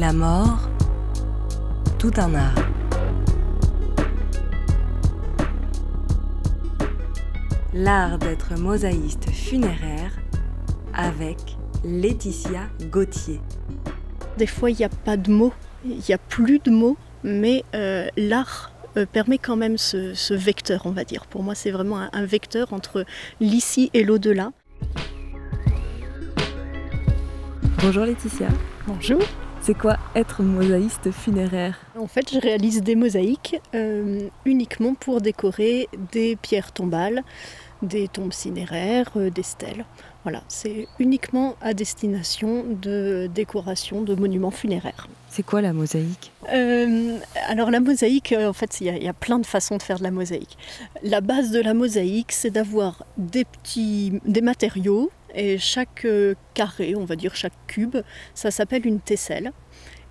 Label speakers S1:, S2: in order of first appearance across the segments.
S1: La mort, tout un art. L'art d'être mosaïste funéraire avec Laetitia Gauthier.
S2: Des fois, il n'y a pas de mots, il n'y a plus de mots, mais euh, l'art euh, permet quand même ce, vecteur, on va dire. Pour moi, c'est vraiment un, un vecteur entre l'ici et l'au-delà.
S1: Bonjour Laetitia.
S2: Bonjour.
S1: C'est quoi être mosaïste funéraire
S2: En fait, je réalise des mosaïques euh, uniquement pour décorer des pierres tombales, des tombes cinéraires, euh, des stèles. Voilà, c'est uniquement à destination de décoration de monuments funéraires.
S1: C'est quoi la mosaïque
S2: euh, Alors la mosaïque, en fait, il y, a plein de façons de faire de la mosaïque. La base de la mosaïque, c'est d'avoir des petits, des matériaux et chaque euh, carré, on va dire chaque cube, ça s'appelle une tesselle.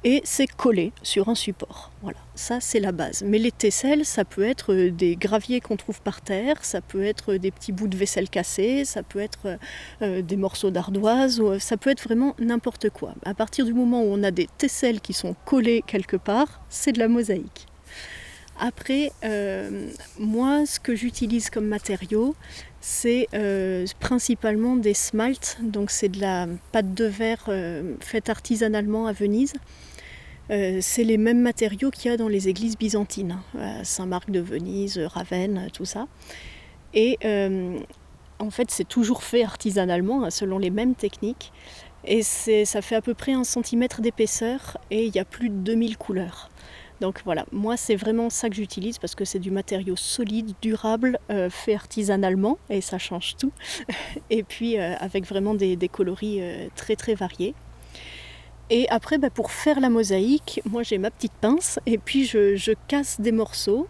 S2: Et c'est collé sur un support. Voilà, ça c'est la base. Mais les tesselles, ça peut être euh, des graviers qu'on trouve par terre, ça peut être des petits bouts de vaisselle cassés, ça peut être euh, des morceaux d'ardoise, ça peut être vraiment n'importe quoi. À partir du moment où on a des tesselles qui sont collées quelque part, c'est de la mosaïque. Après, moi, ce que j'utilise comme matériau, c'est euh, principalement des smalts, donc c'est de la pâte de verre euh, faite artisanalement à Venise. Euh, c'est les mêmes matériaux qu'il y a dans les églises byzantines, hein, Saint-Marc de Venise, Ravenne, tout ça. Et en fait, c'est toujours fait artisanalement, hein, selon les mêmes techniques. Et ça fait à peu près un centimètre d'épaisseur et il y a plus de 2000 couleurs. Donc voilà, moi c'est vraiment ça que j'utilise parce que c'est du matériau solide, durable, euh, fait artisanalement et ça change tout. et puis euh, avec vraiment des, coloris euh, très très variés. Et après, bah, pour faire la mosaïque, moi j'ai ma petite pince et puis je, casse des morceaux.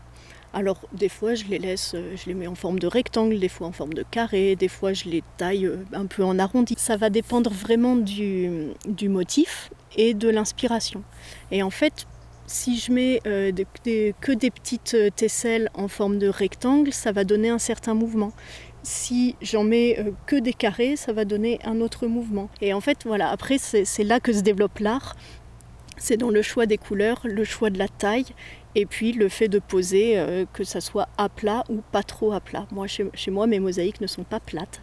S2: Alors des fois je les laisse, je les mets en forme de rectangle, des fois en forme de carré, des fois je les taille un peu en arrondi. Ça va dépendre vraiment du, du motif et de l'inspiration. Et en fait, si je mets euh, que des petites euh, tesselles en forme de rectangle, ça va donner un certain mouvement. Si j'en mets euh, que des carrés, ça va donner un autre mouvement. Et en fait, voilà, après, c'est là que se développe l'art. C'est dans le choix des couleurs, le choix de la taille et puis le fait de poser, euh, que ça soit à plat ou pas trop à plat. Moi, chez, moi, mes mosaïques ne sont pas plates.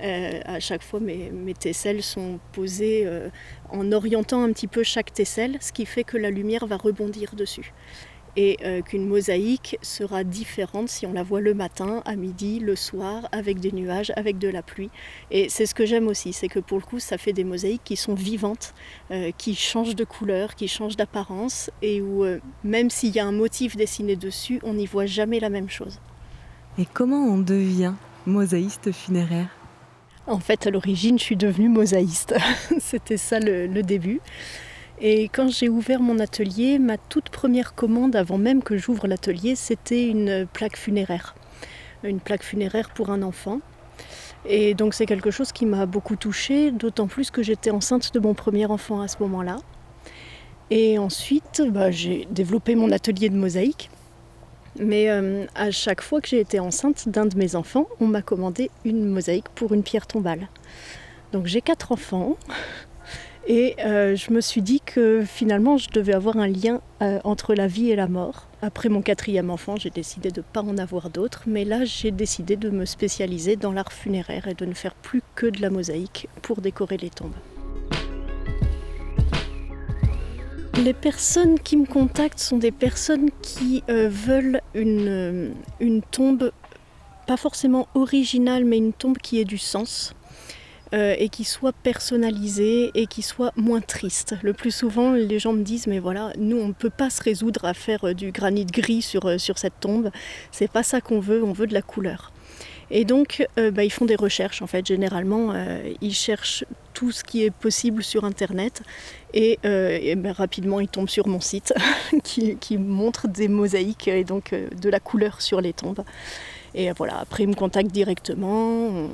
S2: Euh, à chaque fois, mes, tesselles sont posées euh, en orientant un petit peu chaque tesselle, ce qui fait que la lumière va rebondir dessus et euh, qu'une mosaïque sera différente si on la voit le matin, à midi, le soir, avec des nuages, avec de la pluie. Et c'est ce que j'aime aussi, c'est que pour le coup, ça fait des mosaïques qui sont vivantes, euh, qui changent de couleur, qui changent d'apparence, et où euh, même s'il y a un motif dessiné dessus, on n'y voit jamais la même chose.
S1: Et comment on devient mosaïste funéraire?
S2: En fait, à l'origine, je suis devenue mosaïste. C'était ça le début. Et quand j'ai ouvert mon atelier, ma toute première commande, avant même que j'ouvre l'atelier, c'était une plaque funéraire. Une plaque funéraire pour un enfant. Et donc c'est quelque chose qui m'a beaucoup touchée, d'autant plus que j'étais enceinte de mon premier enfant à ce moment-là. Et ensuite, bah, j'ai développé mon atelier de mosaïque. Mais euh, à chaque fois que j'ai été enceinte d'un de mes enfants, on m'a commandé une mosaïque pour une pierre tombale. Donc j'ai quatre enfants. Et euh, je me suis dit que finalement, je devais avoir un lien euh, entre la vie et la mort. Après mon quatrième enfant, j'ai décidé de ne pas en avoir d'autres, mais là, j'ai décidé de me spécialiser dans l'art funéraire et de ne faire plus que de la mosaïque pour décorer les tombes. Les personnes qui me contactent sont des personnes qui euh, veulent une, une tombe, pas forcément originale, mais une tombe qui ait du sens euh, et qui soit personnalisé et qui soit moins triste. Le plus souvent, les gens me disent mais voilà, nous on ne peut pas se résoudre à faire euh, du granit gris sur, euh, sur cette tombe. C'est pas ça qu'on veut, on veut de la couleur. Et donc, bah, ils font des recherches. En fait, généralement, ils cherchent tout ce qui est possible sur Internet. Et, bah, rapidement, ils tombent sur mon site qui, qui, montre des mosaïques et donc de la couleur sur les tombes. Et voilà, après, ils me contactent directement,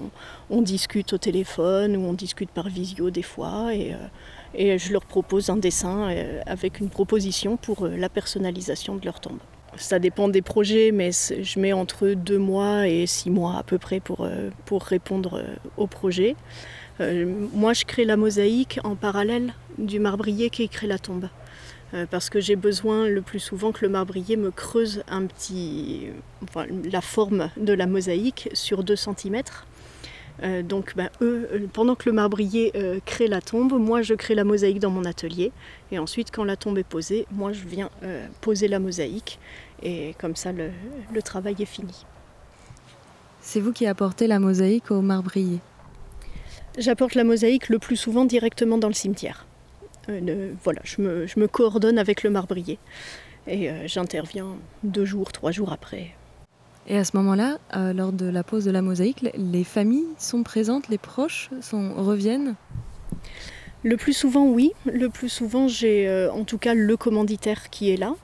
S2: on, discute au téléphone ou on discute par visio des fois. Et, euh, je leur propose un dessin euh, avec une proposition pour euh, la personnalisation de leur tombe. Ça dépend des projets, mais je mets entre deux mois et six mois à peu près pour, pour répondre au projet. moi, je crée la mosaïque en parallèle du marbrier qui crée la tombe. Parce que j'ai besoin le plus souvent que le marbrier me creuse un petit, la forme de la mosaïque sur 2 cm. donc ben, eux, pendant que le marbrier crée la tombe, moi je crée la mosaïque dans mon atelier. Et ensuite, quand la tombe est posée, moi je viens poser la mosaïque. Et comme ça, le travail est fini.
S1: C'est vous qui apportez la mosaïque au marbrier?
S2: J'apporte la mosaïque le plus souvent directement dans le cimetière. Euh, voilà, je me, coordonne avec le marbrier et euh, j'interviens deux jours, trois jours après.
S1: Et à ce moment-là, euh, lors de la pose de la mosaïque, les familles sont présentes, les proches sont, reviennent?
S2: Le plus souvent, oui. Le plus souvent, j'ai en tout cas le commanditaire qui est là.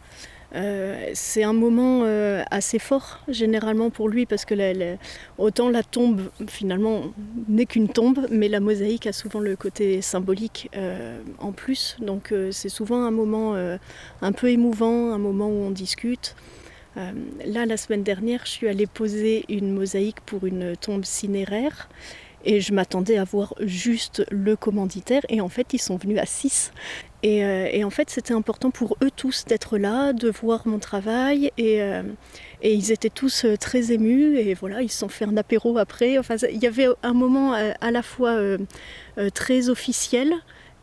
S2: Euh, c'est un moment euh, assez fort généralement pour lui parce que autant la tombe finalement n'est qu'une tombe, mais la mosaïque a souvent le côté symbolique euh, en plus. Donc c'est souvent un moment un peu émouvant, un moment où on discute. là, la semaine dernière, je suis allée poser une mosaïque pour une tombe cinéraire et je m'attendais à voir juste le commanditaire et en fait ils sont venus à 6 euh, et, en fait c'était important pour eux tous d'être là, de voir mon travail et, euh, et, ils étaient tous euh, très émus et voilà ils se sont fait un apéro après. Enfin il y avait un moment à la fois très officiel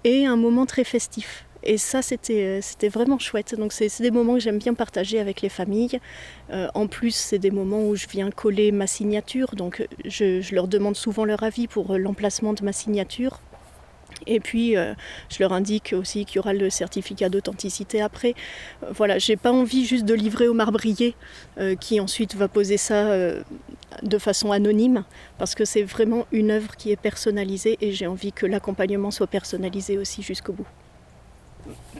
S2: et un moment très festif. Et ça, c'était, vraiment chouette. Donc, c'est, des moments que j'aime bien partager avec les familles. en plus, c'est des moments où je viens coller ma signature. Donc, je leur demande souvent leur avis pour l'emplacement de ma signature. Et puis, euh, je leur indique aussi qu'il y aura le certificat d'authenticité après. Euh, voilà, j'ai pas envie juste de livrer au marbrier euh, qui ensuite va poser ça de façon anonyme, parce que c'est vraiment une œuvre qui est personnalisée et j'ai envie que l'accompagnement soit personnalisé aussi jusqu'au bout.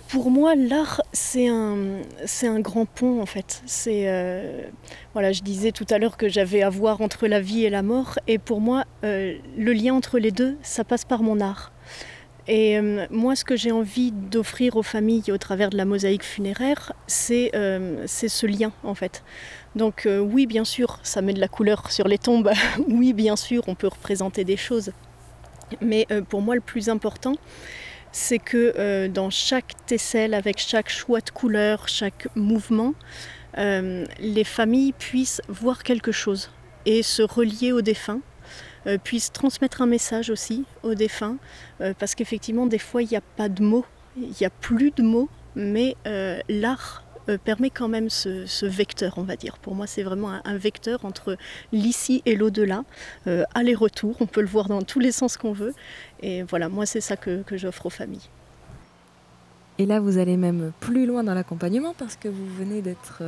S2: Pour moi, l'art, c'est un, c'est un grand pont en fait. C'est, voilà, je disais tout à l'heure que j'avais à voir entre la vie et la mort, et pour moi, le lien entre les deux, ça passe par mon art. Et euh, moi, ce que j'ai envie d'offrir aux familles au travers de la mosaïque funéraire, c'est euh, ce lien, en fait. Donc euh, oui, bien sûr, ça met de la couleur sur les tombes. oui, bien sûr, on peut représenter des choses. Mais pour moi, le plus important, c'est que dans chaque tesselle, avec chaque choix de couleur, chaque mouvement, les familles puissent voir quelque chose et se relier aux défunts euh, puisse transmettre un message aussi aux défunts, euh, parce qu'effectivement, des fois, il n'y a pas de mots, il n'y a plus de mots, mais euh, l'art permet quand même ce, vecteur, on va dire. Pour moi, c'est vraiment un, vecteur entre l'ici et l'au-delà, aller-retour, on peut le voir dans tous les sens qu'on veut. Et voilà, moi, c'est ça que, j'offre aux familles.
S1: Et là, vous allez même plus loin dans l'accompagnement parce que vous venez d'être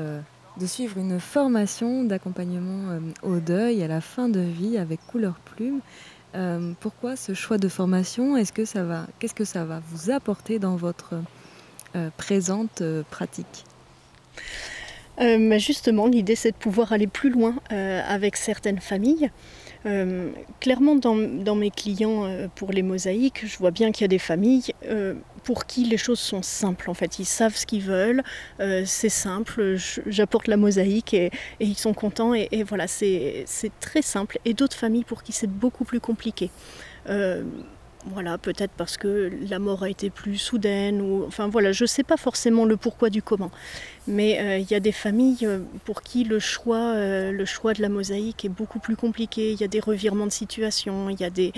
S1: de suivre une formation d'accompagnement euh, au deuil à la fin de vie avec couleur plume. Euh, pourquoi ce choix de formation? Est-ce que ça va Qu'est-ce que ça va vous apporter dans votre euh, présente pratique?
S2: Justement, l'idée c'est de pouvoir aller plus loin avec certaines familles. clairement, dans, mes clients pour les mosaïques, je vois bien qu'il y a des familles pour qui les choses sont simples en fait. Ils savent ce qu'ils veulent, euh, c'est simple, j'apporte la mosaïque et, ils sont contents et, voilà, c'est très simple. Et d'autres familles pour qui c'est beaucoup plus compliqué. Euh, voilà, peut-être parce que la mort a été plus soudaine, ou enfin voilà, je ne sais pas forcément le pourquoi du comment. Mais euh, il y a des familles pour qui le choix, le choix de la mosaïque est beaucoup plus compliqué. Il y a des revirements de situation, il y a des,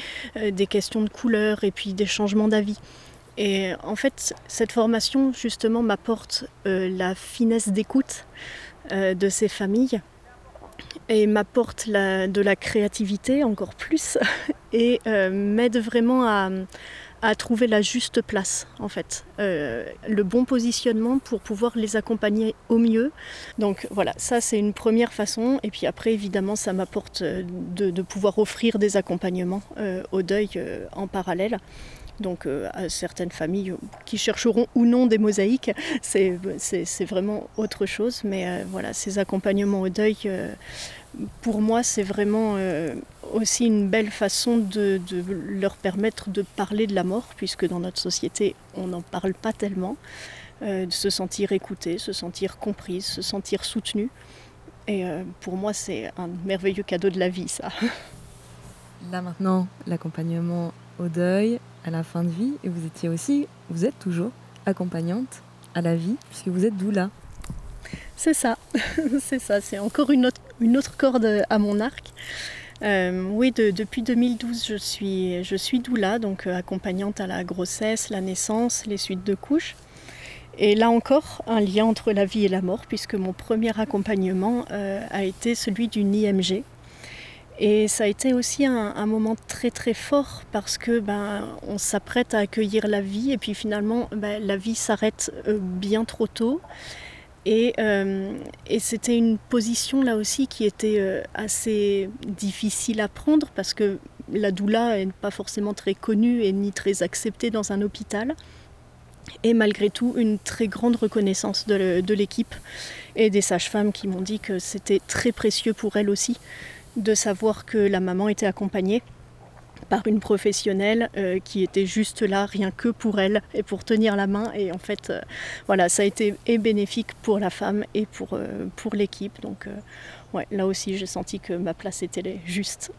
S2: des questions de couleur et puis des changements d'avis. Et en fait, cette formation, justement, m'apporte euh, la finesse d'écoute euh, de ces familles et m'apporte de la créativité encore plus et euh, m'aide vraiment à, trouver la juste place, en fait, le bon positionnement pour pouvoir les accompagner au mieux. Donc voilà, ça c'est une première façon. Et puis après, évidemment, ça m'apporte de, de, pouvoir offrir des accompagnements au deuil en parallèle. Donc euh, à certaines familles qui chercheront ou non des mosaïques, c'est vraiment autre chose. Mais euh, voilà, ces accompagnements au deuil, euh, pour moi, c'est vraiment aussi une belle façon de, leur permettre de parler de la mort, puisque dans notre société, on n'en parle pas tellement. de se sentir écouté, se sentir comprise, se sentir soutenu. Et pour moi, c'est un merveilleux cadeau de la vie, ça.
S1: Là maintenant, l'accompagnement au deuil, à la fin de vie, et vous étiez aussi, vous êtes toujours accompagnante à la vie, puisque vous êtes doula.
S2: C'est ça, c'est ça, c'est encore une autre, corde à mon arc. Euh, oui, depuis 2012, je suis, je suis doula, donc euh, accompagnante à la grossesse, la naissance, les suites de couches. Et là encore, un lien entre la vie et la mort, puisque mon premier accompagnement euh, a été celui d'une IMG. Et ça a été aussi un, moment très très fort parce que ben, on s'apprête à accueillir la vie et puis finalement ben, la vie s'arrête bien trop tôt. Euh, et, c'était une position là aussi qui était euh, assez difficile à prendre parce que la doula n'est pas forcément très connue et ni très acceptée dans un hôpital. Et malgré tout, une très grande reconnaissance de l'équipe et des sages-femmes qui m'ont dit que c'était très précieux pour elles aussi de savoir que la maman était accompagnée par une professionnelle euh, qui était juste là rien que pour elle et pour tenir la main. Et en fait euh, voilà ça a été bénéfique pour la femme et pour, euh, pour l'équipe. Donc ouais là aussi j'ai senti que ma place était juste.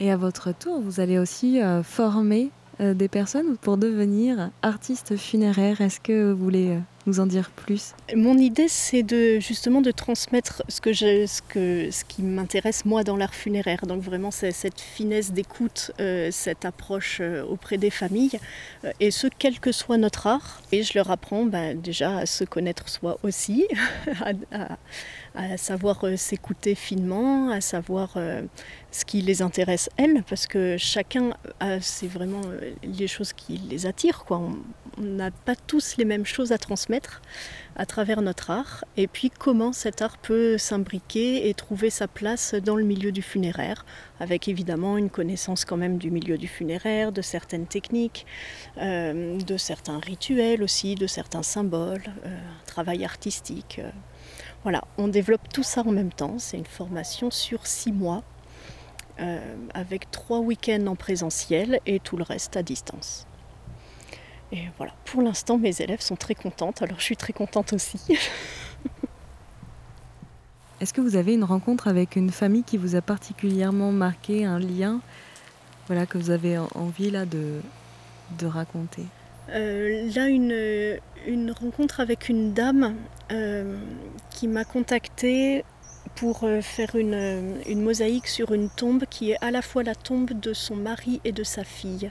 S1: Et à votre tour vous allez aussi former des personnes pour devenir artiste funéraire. Est-ce que vous voulez en dire plus?
S2: Mon idée, c'est de justement de transmettre ce, que ce, que, ce qui m'intéresse moi dans l'art funéraire. Donc vraiment, c'est cette finesse d'écoute, euh, cette approche euh, auprès des familles, euh, et ce, quel que soit notre art. Et je leur apprends ben, déjà à se connaître soi aussi, à, savoir s'écouter finement, à savoir ce qui les intéresse elles, parce que chacun c'est vraiment les choses qui les attirent. Quoi. On n'a pas tous les mêmes choses à transmettre à travers notre art, et puis comment cet art peut s'imbriquer et trouver sa place dans le milieu du funéraire, avec évidemment une connaissance quand même du milieu du funéraire, de certaines techniques, euh, de certains rituels aussi, de certains symboles, euh, travail artistique. Euh. Voilà, on développe tout ça en même temps, c'est une formation sur six mois. avec trois week-ends en présentiel et tout le reste à distance. Et voilà, pour l'instant, mes élèves sont très contentes, alors je suis très contente aussi.
S1: Est-ce que vous avez une rencontre avec une famille qui vous a particulièrement marqué, un lien voilà, que vous avez envie là, de, de raconter?
S2: Euh, Là, une, une, rencontre avec une dame euh, qui m'a contactée pour euh, faire une, une mosaïque sur une tombe qui est à la fois la tombe de son mari et de sa fille.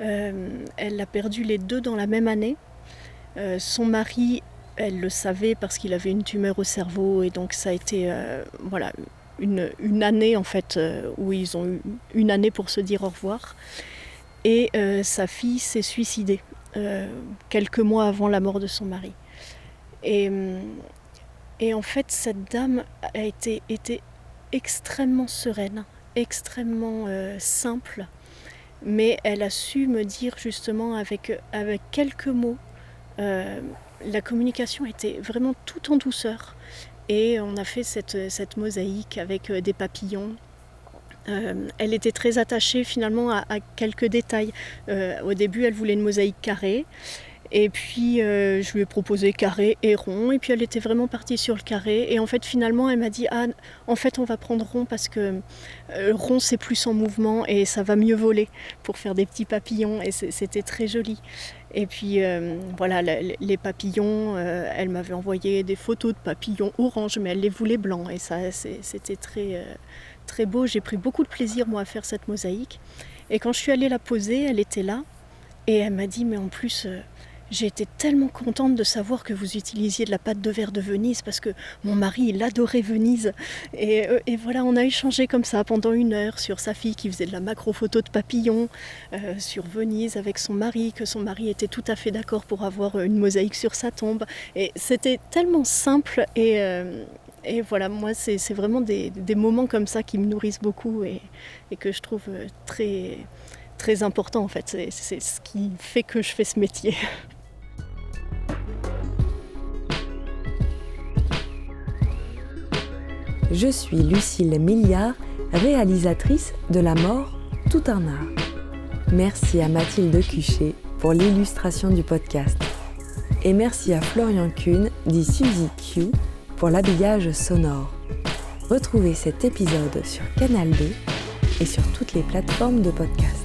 S2: Euh, elle a perdu les deux dans la même année. Euh, son mari, elle le savait parce qu'il avait une tumeur au cerveau et donc ça a été euh, voilà, une, année en fait où ils ont eu une année pour se dire au revoir. Et sa fille s'est suicidée quelques mois avant la mort de son mari. Et, et en fait, cette dame a été extrêmement sereine, extrêmement simple mais elle a su me dire justement avec, quelques mots, euh, la communication était vraiment tout en douceur. Et on a fait cette, cette mosaïque avec euh, des papillons. Euh, elle était très attachée finalement à, quelques détails. au début, elle voulait une mosaïque carrée. Et puis euh, je lui ai proposé carré et rond. Et puis elle était vraiment partie sur le carré. Et en fait finalement elle m'a dit ah en fait on va prendre rond parce que euh, rond c'est plus en mouvement et ça va mieux voler pour faire des petits papillons. Et c'était très joli. Et puis euh, voilà les papillons, elle m'avait envoyé des photos de papillons orange mais elle les voulait blancs. Et ça c'était très très beau. J'ai pris beaucoup de plaisir moi à faire cette mosaïque. Et quand je suis allée la poser, elle était là. Et elle m'a dit mais en plus j'ai été tellement contente de savoir que vous utilisiez de la pâte de verre de Venise parce que mon mari, il adorait Venise. Et, euh, voilà, on a échangé comme ça pendant une heure sur sa fille qui faisait de la macro-photo de papillons, euh, sur Venise avec son mari, que son mari était tout à fait d'accord pour avoir une mosaïque sur sa tombe. Et c'était tellement simple et, euh, voilà, moi, c'est vraiment des, moments comme ça qui me nourrissent beaucoup et, et que je trouve très très important en fait. C'est ce qui fait que je fais ce métier.
S3: Je suis Lucille Milliard, réalisatrice de La mort, tout un art. Merci à Mathilde Cuchet pour l'illustration du podcast. Et merci à Florian Kuhn, dit Suzy Q, pour l'habillage sonore. Retrouvez cet épisode sur Canal 2 et sur toutes les plateformes de podcast.